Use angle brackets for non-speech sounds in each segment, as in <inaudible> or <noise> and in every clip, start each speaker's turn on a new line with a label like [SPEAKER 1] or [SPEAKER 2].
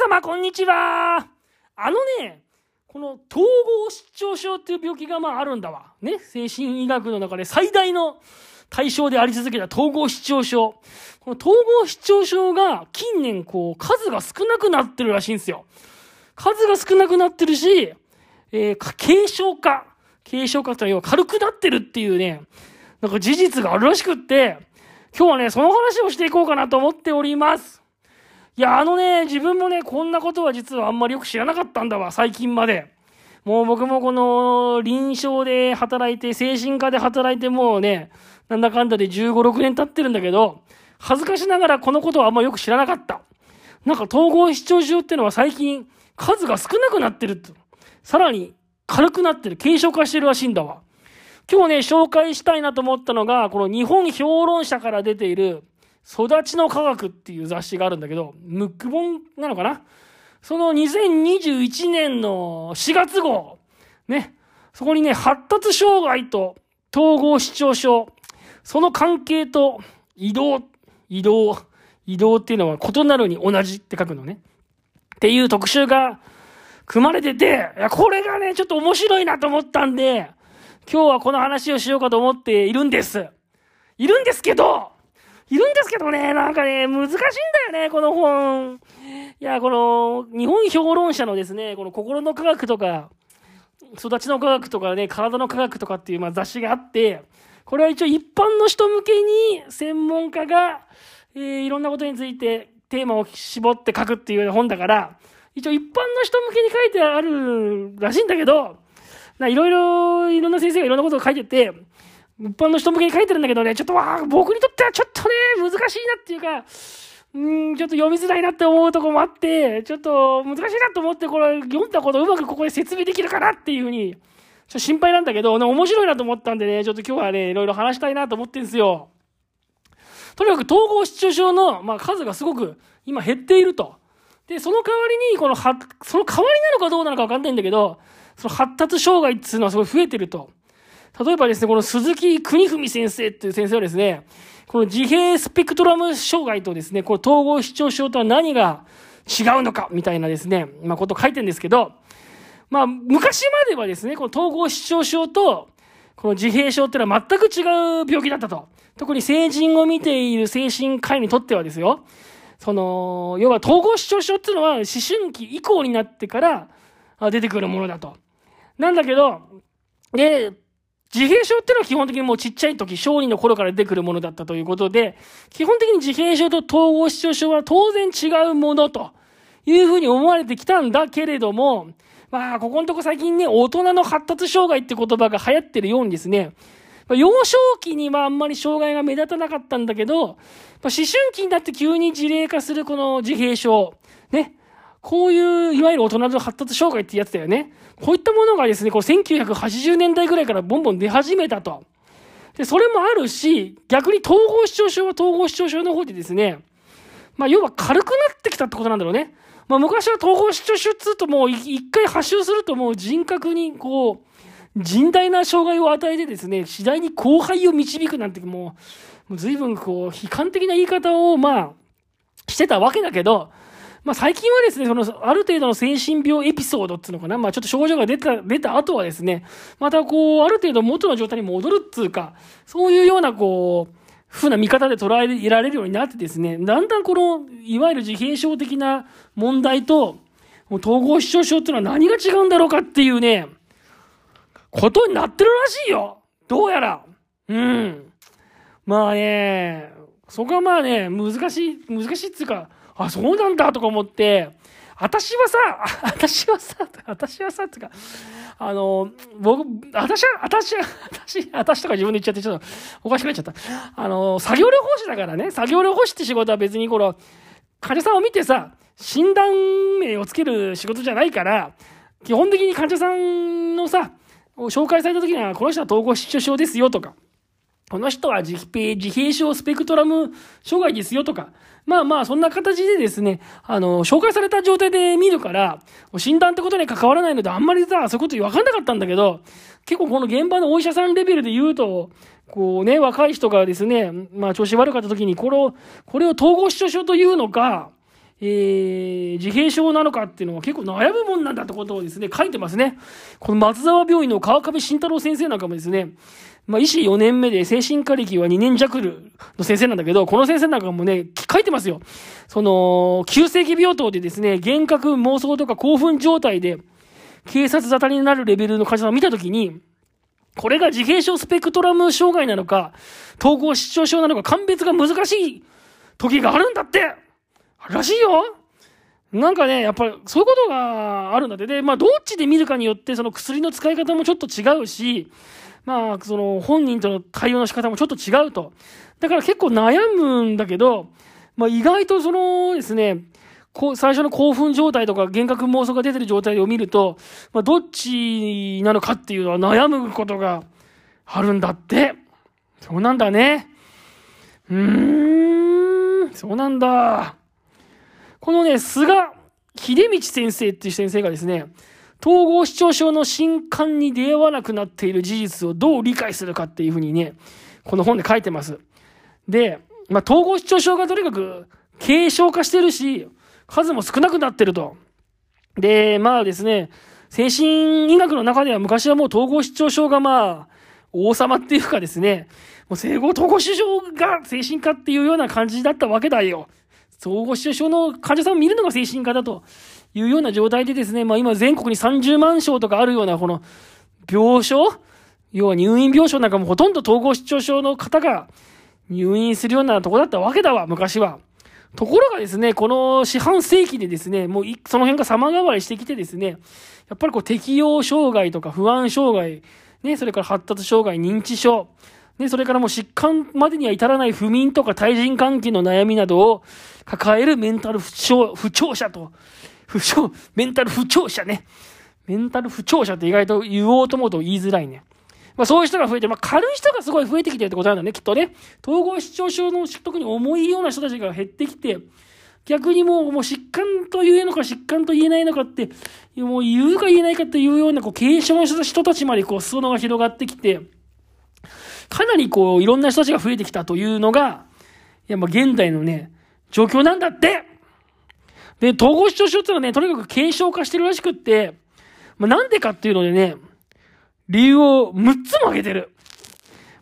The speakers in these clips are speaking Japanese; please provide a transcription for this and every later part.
[SPEAKER 1] 様、こんにちは。あのね、この統合失調症っていう病気がまああるんだわ。ね。精神医学の中で最大の対象であり続けた統合失調症。この統合失調症が近年こう数が少なくなってるらしいんですよ。数が少なくなってるし、えー、軽症化。軽症化ってのは要は軽くなってるっていうね、なんか事実があるらしくって、今日はね、その話をしていこうかなと思っております。いや、あのね、自分もね、こんなことは実はあんまりよく知らなかったんだわ、最近まで。もう僕もこの臨床で働いて、精神科で働いてもうね、なんだかんだで15、6年経ってるんだけど、恥ずかしながらこのことはあんまよく知らなかった。なんか統合失調症ってのは最近数が少なくなってると。さらに軽くなってる、軽症化してるらしいんだわ。今日ね、紹介したいなと思ったのが、この日本評論者から出ている、育ちの科学っていう雑誌があるんだけど、ムック本なのかな？その2021年の4月号、ね、そこにね、発達障害と統合失調症、その関係と移動、移動、移動っていうのは異なるに同じって書くのね。っていう特集が組まれてて、いや、これがね、ちょっと面白いなと思ったんで、今日はこの話をしようかと思っているんです。いるんですけど、いるんですけどね、なんかね、難しいんだよね、この本。いや、この、日本評論者のですね、この心の科学とか、育ちの科学とかね、体の科学とかっていう、まあ、雑誌があって、これは一応一般の人向けに専門家が、えー、いろんなことについてテーマを絞って書くっていう本だから、一応一般の人向けに書いてあるらしいんだけど、いろいろ、いろんな先生がいろんなことを書いてて、一般の人向けに書いてるんだけどね、ちょっとわ僕にとってはちょっとね、難しいなっていうか、うん、ちょっと読みづらいなって思うとこもあって、ちょっと難しいなと思って、これ読んだことうまくここで説明できるかなっていうふうに、ちょっと心配なんだけど、面白いなと思ったんでね、ちょっと今日はね、いろいろ話したいなと思ってんですよ。とにかく統合失調症の、まあ、数がすごく今減っていると。で、その代わりに、このは、その代わりなのかどうなのかわかんないんだけど、その発達障害っていうのはすごい増えてると。例えばですね、この鈴木国文先生っていう先生はですね、この自閉スペクトラム障害とですね、この統合失調症とは何が違うのか、みたいなですね、まあ、こと書いてるんですけど、まあ、昔まではですね、この統合失調症と、この自閉症っていうのは全く違う病気だったと。特に成人を見ている精神科医にとってはですよ、その、要は統合失調症っていうのは思春期以降になってから出てくるものだと。なんだけど、で、自閉症っていうのは基本的にもうちっちゃい時、小児の頃から出てくるものだったということで、基本的に自閉症と統合失調症は当然違うものというふうに思われてきたんだけれども、まあ、ここのとこ最近ね、大人の発達障害って言葉が流行ってるようにですね、幼少期にはあんまり障害が目立たなかったんだけど、思春期になって急に事例化するこの自閉症、ね、こういう、いわゆる大人の発達障害ってやつだよね。こういったものがですね、こう1980年代ぐらいからボンボン出始めたと。で、それもあるし、逆に統合失調症は統合失調症の方でですね、まあ、要は軽くなってきたってことなんだろうね。まあ、昔は統合失調症っつうともう一回発症するともう人格にこう、甚大な障害を与えてですね、次第に後輩を導くなんてもう、もう随分こう、悲観的な言い方をまあ、してたわけだけど、まあ最近はですね、その、ある程度の精神病エピソードっていうのかな、まあちょっと症状が出た、出た後はですね、またこう、ある程度元の状態に戻るっていうか、そういうようなこう、ふうな見方で捉えられるようになってですね、だんだんこの、いわゆる自閉症的な問題と、統合失調症っていうのは何が違うんだろうかっていうね、ことになってるらしいよどうやら。うん。まあね、そこはまあね、難しい、難しいっていうか、あ、そうなんだとか思って、私はさ、私はさ、私はさ、つか、あの、僕、私は、私は、私、私とか自分で言っちゃって、ちょっとおかしくなっちゃった。あの、作業療法士だからね、作業療法士って仕事は別にこの、患者さんを見てさ、診断名をつける仕事じゃないから、基本的に患者さんのさ、紹介された時には、この人は統合失調症ですよとか、この人は自閉、自閉症スペクトラム障害ですよとか、まあまあ、そんな形でですね、あの、紹介された状態で見るから、診断ってことに関わらないので、あんまりさ、そういうこと分かんなかったんだけど、結構この現場のお医者さんレベルで言うと、こうね、若い人がですね、まあ調子悪かった時に、これを、これを統合失調症というのか、えー、自閉症なのかっていうのは結構悩むもんなんだってことをですね、書いてますね。この松沢病院の川上慎太郎先生なんかもですね、まあ、医師4年目で精神科歴は2年弱の先生なんだけど、この先生なんかもね、書いてますよ。その、急性期病棟でですね、幻覚、妄想とか興奮状態で、警察沙汰になるレベルの患者さんを見たときに、これが自閉症スペクトラム障害なのか、統合失調症なのか、鑑別が難しい時があるんだってらしいよなんかね、やっぱりそういうことがあるんだって。で、まあ、どっちで見るかによって、その薬の使い方もちょっと違うし、まあ、その本人との対応の仕方もちょっと違うと。だから結構悩むんだけど、まあ、意外とそのですね、こう最初の興奮状態とか幻覚妄想が出てる状態を見ると、まあ、どっちなのかっていうのは悩むことがあるんだって。そうなんだね。うーん、そうなんだ。このね、菅秀道先生っていう先生がですね、統合失調症の新刊に出会わなくなっている事実をどう理解するかっていうふうにね、この本で書いてます。で、まあ、統合失調症がとにかく軽症化してるし、数も少なくなってると。で、まあですね、精神医学の中では昔はもう統合失調症がまあ、王様っていうかですね、もう整合統合失調症が精神科っていうような感じだったわけだよ。総合失調症の患者さんを見るのが精神科だというような状態でですね、まあ今全国に30万床とかあるようなこの病床？要は入院病床なんかもほとんど統合失調症の方が入院するようなとこだったわけだわ、昔は。ところがですね、この四半世紀でですね、もうその辺が様変わりしてきてですね、やっぱりこう適応障害とか不安障害、ね、それから発達障害、認知症、ね、それからもう疾患までには至らない不眠とか対人関係の悩みなどを抱えるメンタル不調、不調者と、不調、メンタル不調者ね。メンタル不調者って意外と言おうと思うと言いづらいね。まあそういう人が増えて、まあ軽い人がすごい増えてきてるってことなんだね、きっとね。統合失調症の特に重いような人たちが減ってきて、逆にもう、もう疾患と言えのか疾患と言えないのかって、もう言うか言えないかっていうような、こう、軽症の人たちまでこう、裾野が広がってきて、かなりこう、いろんな人たちが増えてきたというのが、や、まあ現代のね、状況なんだってで、統合失調症っていうのはね、とにかく軽症化してるらしくって、まあなんでかっていうのでね、理由を6つも挙げてる。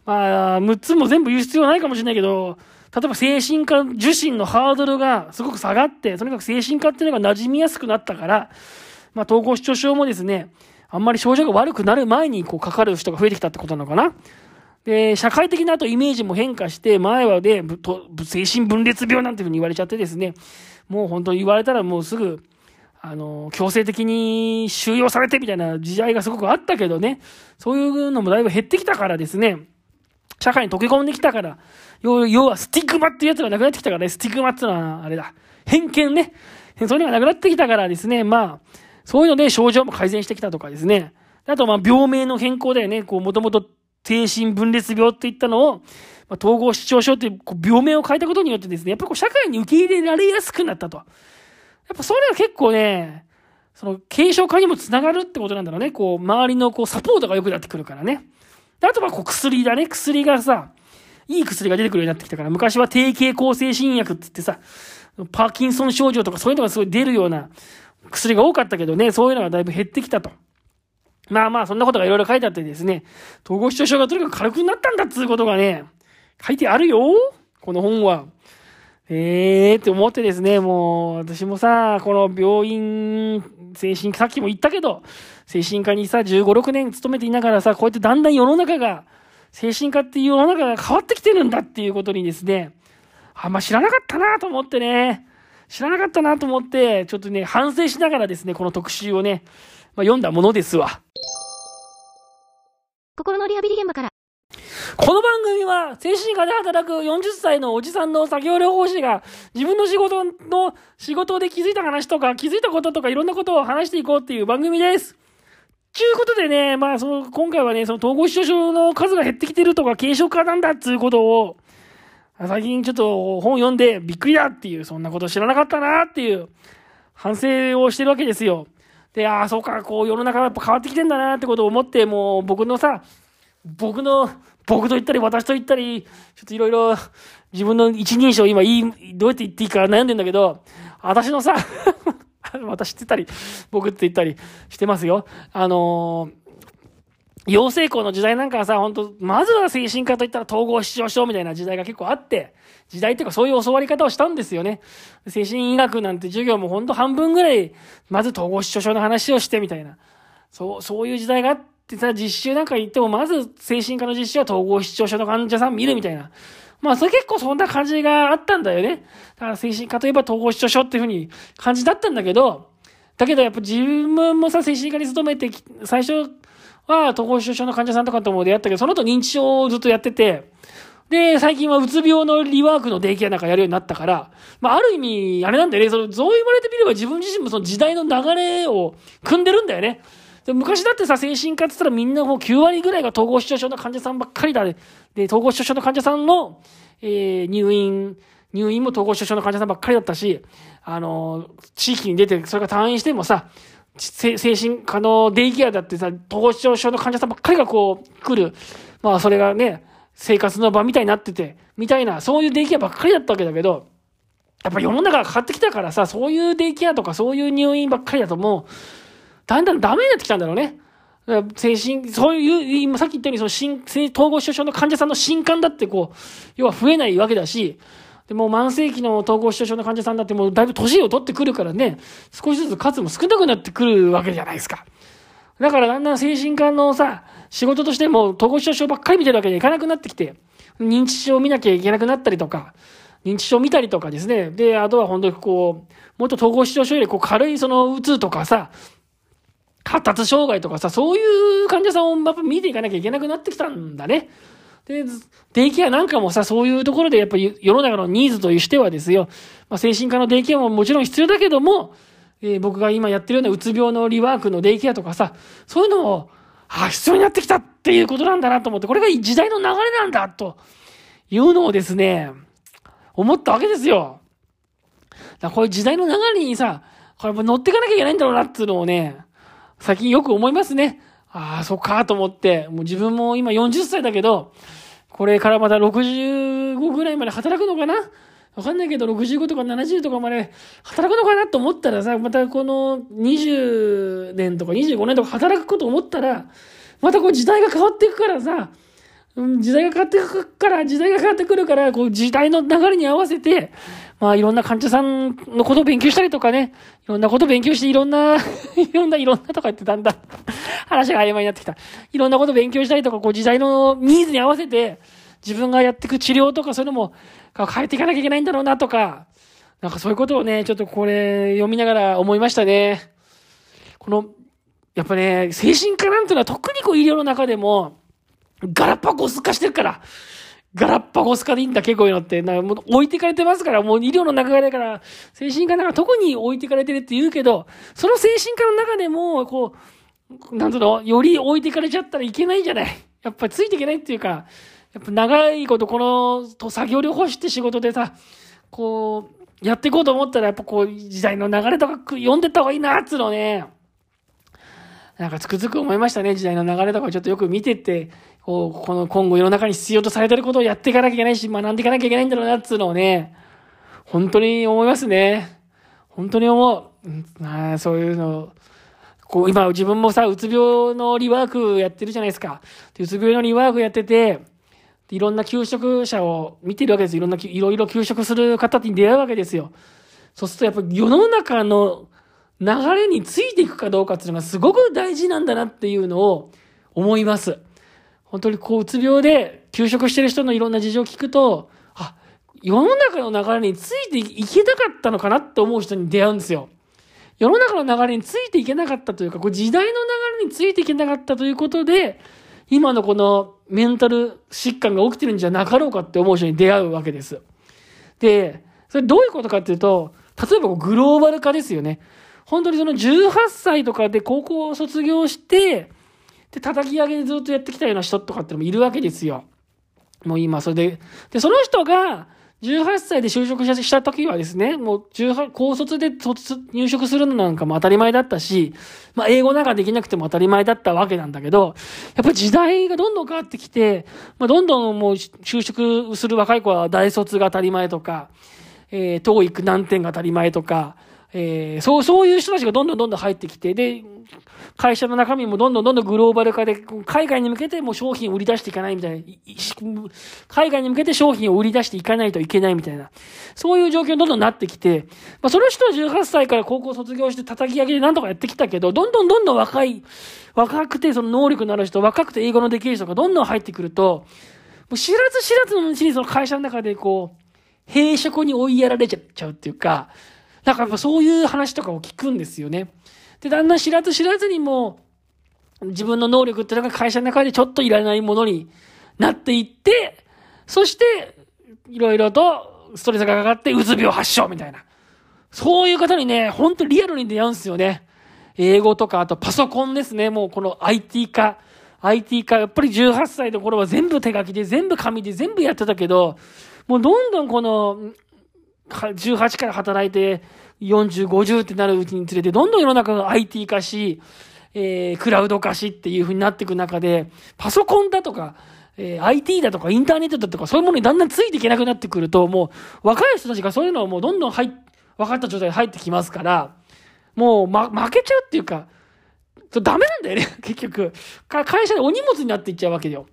[SPEAKER 1] まあ、6つも全部言う必要ないかもしれないけど、例えば精神科受診のハードルがすごく下がって、とにかく精神科っていうのが馴染みやすくなったから、まあ、統合失調症もですね、あんまり症状が悪くなる前にこうかかる人が増えてきたってことなのかな。で、社会的なとイメージも変化して、前はね、精神分裂病なんていうふうに言われちゃってですね、もう本当に言われたらもうすぐ、あの、強制的に収容されてみたいな時代がすごくあったけどね、そういうのもだいぶ減ってきたからですね、社会に溶け込んできたから、要はスティグマっていうやつがなくなってきたからね、スティグマっていうのはあれだ、偏見ね。そういうのがなくなってきたからですね、まあ、そういうので症状も改善してきたとかですね。あと、まあ、病名の変更だよね。こう、もともと精神分裂病って言ったのを、まあ、統合失調症っていうこう病名を変えたことによってですね、やっぱりこう社会に受け入れられやすくなったと。やっぱそれは結構ね、その軽症化にもつながるってことなんだろうね。こう、周りのこうサポートが良くなってくるからね。あとはこう薬だね。薬がさ、いい薬が出てくるようになってきたから、昔は低傾向精神薬って言ってさ、パーキンソン症状とかそういうのがすごい出るような薬が多かったけどね、そういうのがだいぶ減ってきたと。まあまあ、そんなことがいろいろ書いてあってですね、統合失調症がとにかく軽くなったんだっつうことがね、書いてあるよこの本は。ええー、って思ってですね、もう、私もさ、この病院、精神科、さっきも言ったけど、精神科にさ、15、6年勤めていながらさ、こうやってだんだん世の中が、精神科っていう世の中が変わってきてるんだっていうことにですね、あんま知らなかったなと思ってね、知らなかったなと思って、ちょっとね、反省しながらですね、この特集をね、まあ、読んだものですわ。
[SPEAKER 2] 心のリハビリ現場から。
[SPEAKER 1] この番組は、精神科で働く40歳のおじさんの作業療法士が、自分の仕事の、仕事で気づいた話とか、気づいたこととか、いろんなことを話していこうっていう番組です。ちゅうことでね、まあ、その、今回はね、その統合失調症の数が減ってきてるとか、軽症化なんだっていうことを、最近ちょっと本読んでびっくりだっていう、そんなこと知らなかったなっていう反省をしてるわけですよ。で、ああ、そうか、こう世の中がやっぱ変わってきてんだなってことを思って、もう僕のさ、僕の、僕と言ったり私と言ったり、ちょっといろいろ自分の一人称今いい、どうやって言っていいか悩んでんだけど、私のさ、<laughs> 私って言ったり、僕って言ったりしてますよ。あのー養成校の時代なんかはさ、本当まずは精神科といったら統合失調症みたいな時代が結構あって、時代っていうかそういう教わり方をしたんですよね。精神医学なんて授業も本当半分ぐらい、まず統合失調症の話をしてみたいな。そう、そういう時代があってさ、実習なんか行っても、まず精神科の実習は統合失調症の患者さん見るみたいな。まあ、それ結構そんな感じがあったんだよね。だから精神科といえば統合失調症っていうふうに感じだったんだけど、だけどやっぱ自分もさ、精神科に勤めて、最初、は、統合失調症の患者さんとかとも出会ったけど、その後認知症をずっとやってて、で、最近はうつ病のリワークのデイケアなんかやるようになったから、まあ、ある意味、あれなんだよね、その、そう言われてみれば自分自身もその時代の流れを組んでるんだよね。で昔だってさ、精神科って言ったらみんなもう9割ぐらいが統合失調症の患者さんばっかりだで、で、統合失調症の患者さんの、えー、入院、入院も統合失調症の患者さんばっかりだったし、あのー、地域に出て、それが退院してもさ、精神科のデイケアだってさ、統合失調症の患者さんばっかりがこう、来る。まあ、それがね、生活の場みたいになってて、みたいな、そういうデイケアばっかりだったわけだけど、やっぱ世の中が変わってきたからさ、そういうデイケアとかそういう入院ばっかりだともう、だんだんダメになってきたんだろうね。精神、そういう、今さっき言ったように、その新、統合失調症の患者さんの新患だってこう、要は増えないわけだし、でも慢性期の統合失調症の患者さんだってもうだいぶ年を取ってくるからね、少しずつ数も少なくなってくるわけじゃないですか。だからだんだん精神科のさ、仕事としても統合失調症ばっかり見てるわけにはいかなくなってきて、認知症を見なきゃいけなくなったりとか、認知症を見たりとかですね。で、あとは本当にこう、もっと統合失調症よりこう軽いそのうつとかさ、発達障害とかさ、そういう患者さんをやっぱ見ていかなきゃいけなくなってきたんだね。で、デイケアなんかもさ、そういうところでやっぱり世の中のニーズとしてはですよ、まあ、精神科のデイケアももちろん必要だけども、えー、僕が今やってるようなうつ病のリワークのデイケアとかさ、そういうのを、あ、必要になってきたっていうことなんだなと思って、これが時代の流れなんだというのをですね、思ったわけですよ。だこういう時代の流れにさ、これ乗っていかなきゃいけないんだろうなっていうのをね、最近よく思いますね。ああ、そっかと思って、もう自分も今40歳だけど、これからまた65ぐらいまで働くのかな？わかんないけど、65とか70とかまで働くのかなと思ったらさ、またこの20年とか25年とか働くこと思ったら、またこう時代が変わっていくからさ、時代が変わっていくから、時代が変わってくるから、こう時代の流れに合わせて、まあいろんな患者さんのことを勉強したりとかね、いろんなことを勉強していろんな、<laughs> いろんな、いろんなとか言ってだんだん <laughs> 話が曖昧になってきた。いろんなことを勉強したりとか、こう時代のニーズに合わせて、自分がやっていく治療とかそういうのも変えていかなきゃいけないんだろうなとか、なんかそういうことをね、ちょっとこれ読みながら思いましたね。この、やっぱね、精神科なんていうのは特にこう医療の中でも、ガラッパゴス化してるから、ガラッパゴス化でいいんだ、結構いうのって。なんかもう置いてかれてますから、もう医療の流れから、精神科なんか特に置いてかれてるって言うけど、その精神科の中でも、こう、なんつうの、より置いてかれちゃったらいけないじゃない。やっぱりついていけないっていうか、やっぱ長いことこの、作業療法士って仕事でさ、こう、やっていこうと思ったら、やっぱこう、時代の流れとか読んでった方がいいな、っつうのね。なんかつくづく思いましたね。時代の流れとかちょっとよく見てて、こう、この今後世の中に必要とされてることをやっていかなきゃいけないし、学んでいかなきゃいけないんだろうな、っつうのをね、本当に思いますね。本当に思う。あそういうの、こう、今自分もさ、うつ病のリワークやってるじゃないですか。うつ病のリワークやってて、いろんな求職者を見てるわけです。いろんな、いろいろ求職する方に出会うわけですよ。そうするとやっぱ世の中の流れについていくかどうかっていうのがすごく大事なんだなっていうのを思います。本当にこう、うつ病で休職してる人のいろんな事情を聞くと、あ、世の中の流れについていけなかったのかなって思う人に出会うんですよ。世の中の流れについていけなかったというか、こう時代の流れについていけなかったということで、今のこのメンタル疾患が起きてるんじゃなかろうかって思う人に出会うわけです。で、それどういうことかっていうと、例えばグローバル化ですよね。本当にその18歳とかで高校を卒業して、で、叩き上げでずっとやってきたような人とかってのもいるわけですよ。もう今、それで、で、その人が、18歳で就職した時はですね、もう18、高卒で卒入職するのなんかも当たり前だったし、まあ英語なんかできなくても当たり前だったわけなんだけど、やっぱ時代がどんどん変わってきて、まあどんどんもう就職する若い子は大卒が当たり前とか、えー、TOEIC 何点が当たり前とか、えー、そう、そういう人たちがどんどんどんどん入ってきて、で、会社の中身もどんどんどんどんグローバル化で、海外に向けてもう商品を売り出していかないみたいな、海外に向けて商品を売り出していかないといけないみたいな、そういう状況にどんどんなってきて、まあ、その人は18歳から高校卒業して叩き上げで何とかやってきたけど、どんどんどんどん若い、若くてその能力のある人、若くて英語のできる人がどんどん入ってくると、もう知らず知らずのうちにその会社の中でこう、閉職に追いやられちゃうっていうか、なんかやっぱそういう話とかを聞くんですよね。で、だんだん知らず知らずにも、自分の能力っていうのが会社の中でちょっといらないものになっていって、そして、いろいろとストレスがかかってうつ病発症みたいな。そういう方にね、ほんとリアルに出会うんですよね。英語とか、あとパソコンですね。もうこの IT 化。IT 化。やっぱり18歳の頃は全部手書きで、全部紙で、全部やってたけど、もうどんどんこの、18から働いて、40、50ってなるうちにつれて、どんどん世の中が IT 化し、えー、クラウド化しっていう風になっていく中で、パソコンだとか、えー、IT だとかインターネットだとかそういうものにだんだんついていけなくなってくると、もう若い人たちがそういうのをもうどんどん入分かった状態で入ってきますから、もう、ま、負けちゃうっていうか、ダメなんだよね、<laughs> 結局。か会社でお荷物になっていっちゃうわけよ。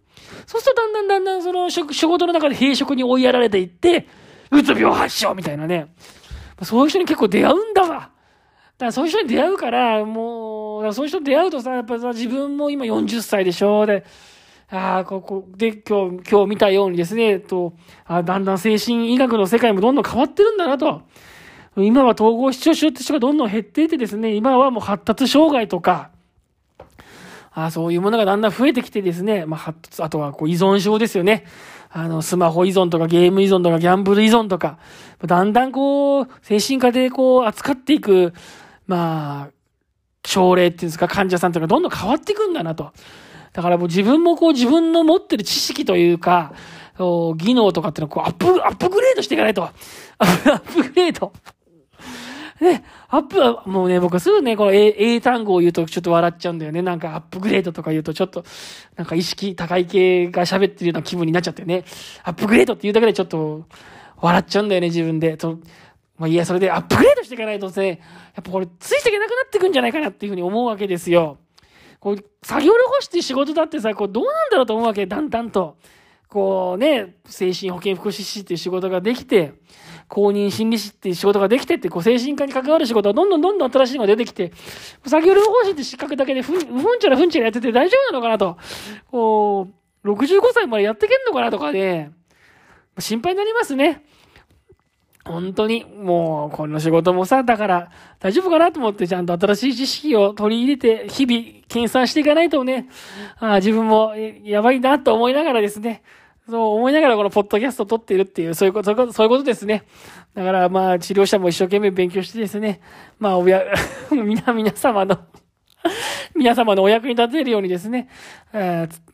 [SPEAKER 1] そうするとだんだんだんだんその仕事の中で閉職に追いやられていって、うつ病発症みたいなね。そういう人に結構出会うんだわ。だからそういう人に出会うから、もう、そういう人に出会うとさ、やっぱさ、自分も今40歳でしょ。で、ああ、ここで今日、今日見たようにですね、と、あだんだん精神医学の世界もどんどん変わってるんだなと。今は統合失調症って人がどんどん減っていてですね、今はもう発達障害とか、あそういうものがだんだん増えてきてですね、まあ、発達、あとはこう依存症ですよね。あの、スマホ依存とかゲーム依存とかギャンブル依存とか、だんだんこう、精神科でこう、扱っていく、まあ、症例っていうんですか、患者さんというのがどんどん変わっていくんだなと。だからもう自分もこう自分の持ってる知識というか、技能とかっていうのをこうアップ、アップグレードしていかないと。<laughs> アップグレード。ね、アップ、もうね、僕すぐね、この英単語を言うとちょっと笑っちゃうんだよね。なんかアップグレードとか言うとちょっと、なんか意識高い系が喋ってるような気分になっちゃってね。アップグレードって言うだけでちょっと笑っちゃうんだよね、自分で。とまあ、いや、それでアップグレードしていかないとね、やっぱこれついていけなくなってくんじゃないかなっていうふうに思うわけですよ。こう、作業療法士っていう仕事だってさ、こう、どうなんだろうと思うわけ、だんだんと。こうね、精神保健福祉士っていう仕事ができて、公認心理師っていう仕事ができてって、こう精神科に関わる仕事がどんどんどんどん新しいのが出てきて、先ほどの方針って失格だけでふん、ふんちゃらふんちゃらやってて大丈夫なのかなと。こう、65歳までやってけんのかなとかね、心配になりますね。本当に、もう、この仕事もさ、だから、大丈夫かなと思って、ちゃんと新しい知識を取り入れて、日々、計算していかないとね、あ自分も、やばいなと思いながらですね、そう思いながらこのポッドキャストを撮っているっていう、そういうこと、そういうことですね。だからまあ治療者も一生懸命勉強してですね、まあ親、<laughs> 皆、皆様の <laughs> 皆様のお役に立てるようにですね、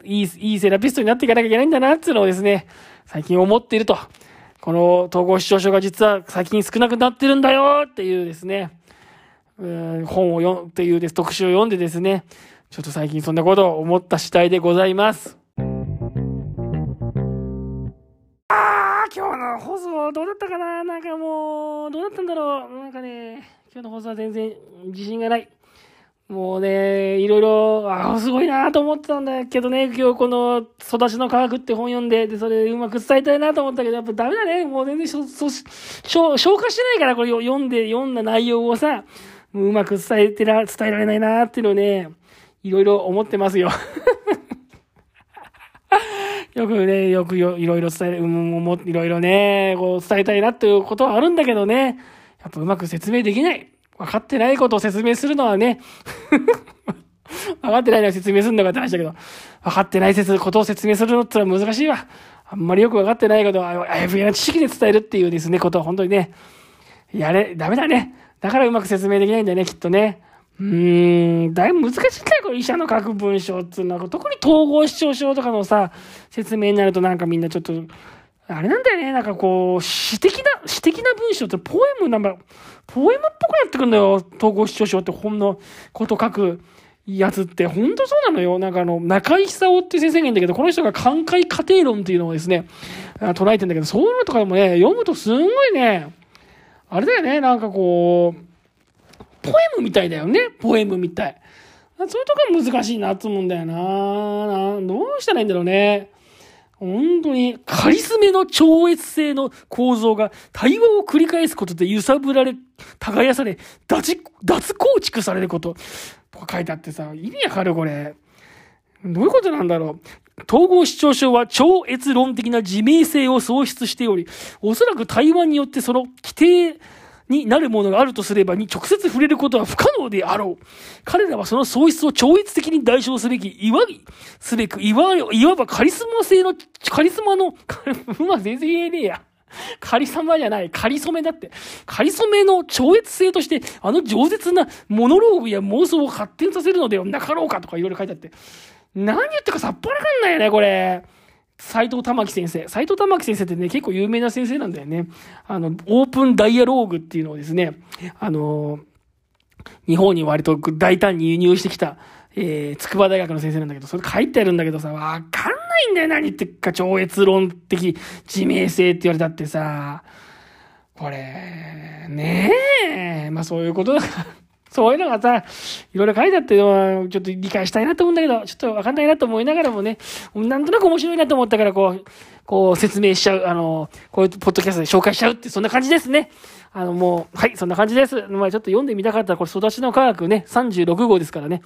[SPEAKER 1] いい、いいセラピストになっていかなきゃいけないんだなっていうのをですね、最近思っていると。この統合失調症が実は最近少なくなってるんだよっていうですね、本を読ん、っていうです、特集を読んでですね、ちょっと最近そんなことを思った次第でございます。の放送どうだったかな？なんかもう、どうだったんだろう？なんかね、今日の放送は全然自信がない。もうね、いろいろ、ああ、すごいなと思ってたんだけどね、今日この、育ちの科学って本読んで、で、それうまく伝えたいなと思ったけど、やっぱダメだね。もう全然しょ、そ、消化してないから、これ読んで、読んだ内容をさ、うまく伝えてら、伝えられないなっていうのをね、いろいろ思ってますよ。よくね、よくよいろいろ伝え、うん、もいろいろね、こう伝えたいなっていうことはあるんだけどね、やっぱうまく説明できない。分かってないことを説明するのはね、<laughs> 分かってないのを説明するのが大事だけど、分かってないことを説明するのってのは難しいわ。あんまりよく分かってないことは、あやふやな知識で伝えるっていうですね、ことは本当にね、やれ、ダメだね。だからうまく説明できないんだよね、きっとね。うーん、だいぶ難しいんだよ、これ医者の書く文章っていうのは。特に統合失調症とかのさ、説明になるとなんかみんなちょっと、あれなんだよね、なんかこう、詩的な、詩的な文章ってポエムなんか、ポエムっぽくなってくんだよ、統合失調症って本のこと書くやつって、ほんとそうなのよ。なんかあの、中井久夫って先生がいるんだけど、この人が寛解過程論っていうのをですね、唱えてんだけど、そういうのとかでもね、読むとすんごいね、あれだよね、なんかこう、ポエムみたいだよね、ポエムみたい。そういうとこ難しいなと思うんだよなどうしたらいいんだろうね。本当に、カリスメの超越性の構造が対話を繰り返すことで揺さぶられ、耕され、脱、脱構築されること、とか書いてあってさ、意味わかるこれ。どういうことなんだろう。統合失調症は超越論的な自明性を喪失しており、おそらく対話によってその規定になるものがあるとすればに直接触れることは不可能であろう。彼らはその喪失を超越的に代償すべき、いわびすべく、いわ、いわばカリスマ性の、カリスマの、<laughs> うま全然言えねえや。カリスマじゃない、カリソメだって。カリソメの超越性として、あの饒舌なモノローグや妄想を発展させるのではなかろうかとかいろいろ書いてあって。何言ってかさっぱりわかんないよね、これ。斎藤玉樹先生。斎藤玉樹先生ってね、結構有名な先生なんだよね。あの、オープンダイアローグっていうのをですね、あの、日本に割と大胆に輸入してきた、えー、筑波大学の先生なんだけど、それ書いてあるんだけどさ、わかんないんだよ、何言ってか、超越論的自明性って言われたってさ、これ、ねえ、まあそういうことだから。そういうのがさ、いろいろ書いてあって、ちょっと理解したいなと思うんだけど、ちょっとわかんないなと思いながらもね、なんとなく面白いなと思ったから、こう、こう説明しちゃう、あの、こういうポッドキャストで紹介しちゃうって、そんな感じですね。あの、もう、はい、そんな感じです。まあちょっと読んでみたかったら、これ、育ちの科学ね、36号ですからね。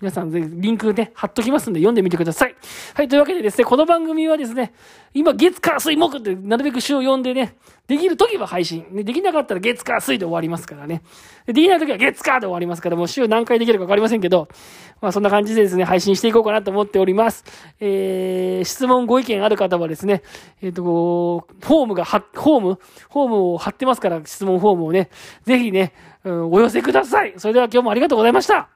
[SPEAKER 1] 皆さんぜひリンクね、貼っときますんで読んでみてください。はい、というわけでですね、この番組はですね、今月火水木ってなるべく週を読んでね、できる時は配信。ね、できなかったら月火水で終わりますからね。できない時は月火で終わりますから、もう週何回できるかわかりませんけど、まあそんな感じでですね、配信していこうかなと思っております。えー、質問ご意見ある方はですね、えっ、ー、と、フォームが、フォーム？フォームを貼ってますから、質問フォームをね、ぜひね、うん、お寄せください。それでは今日もありがとうございました。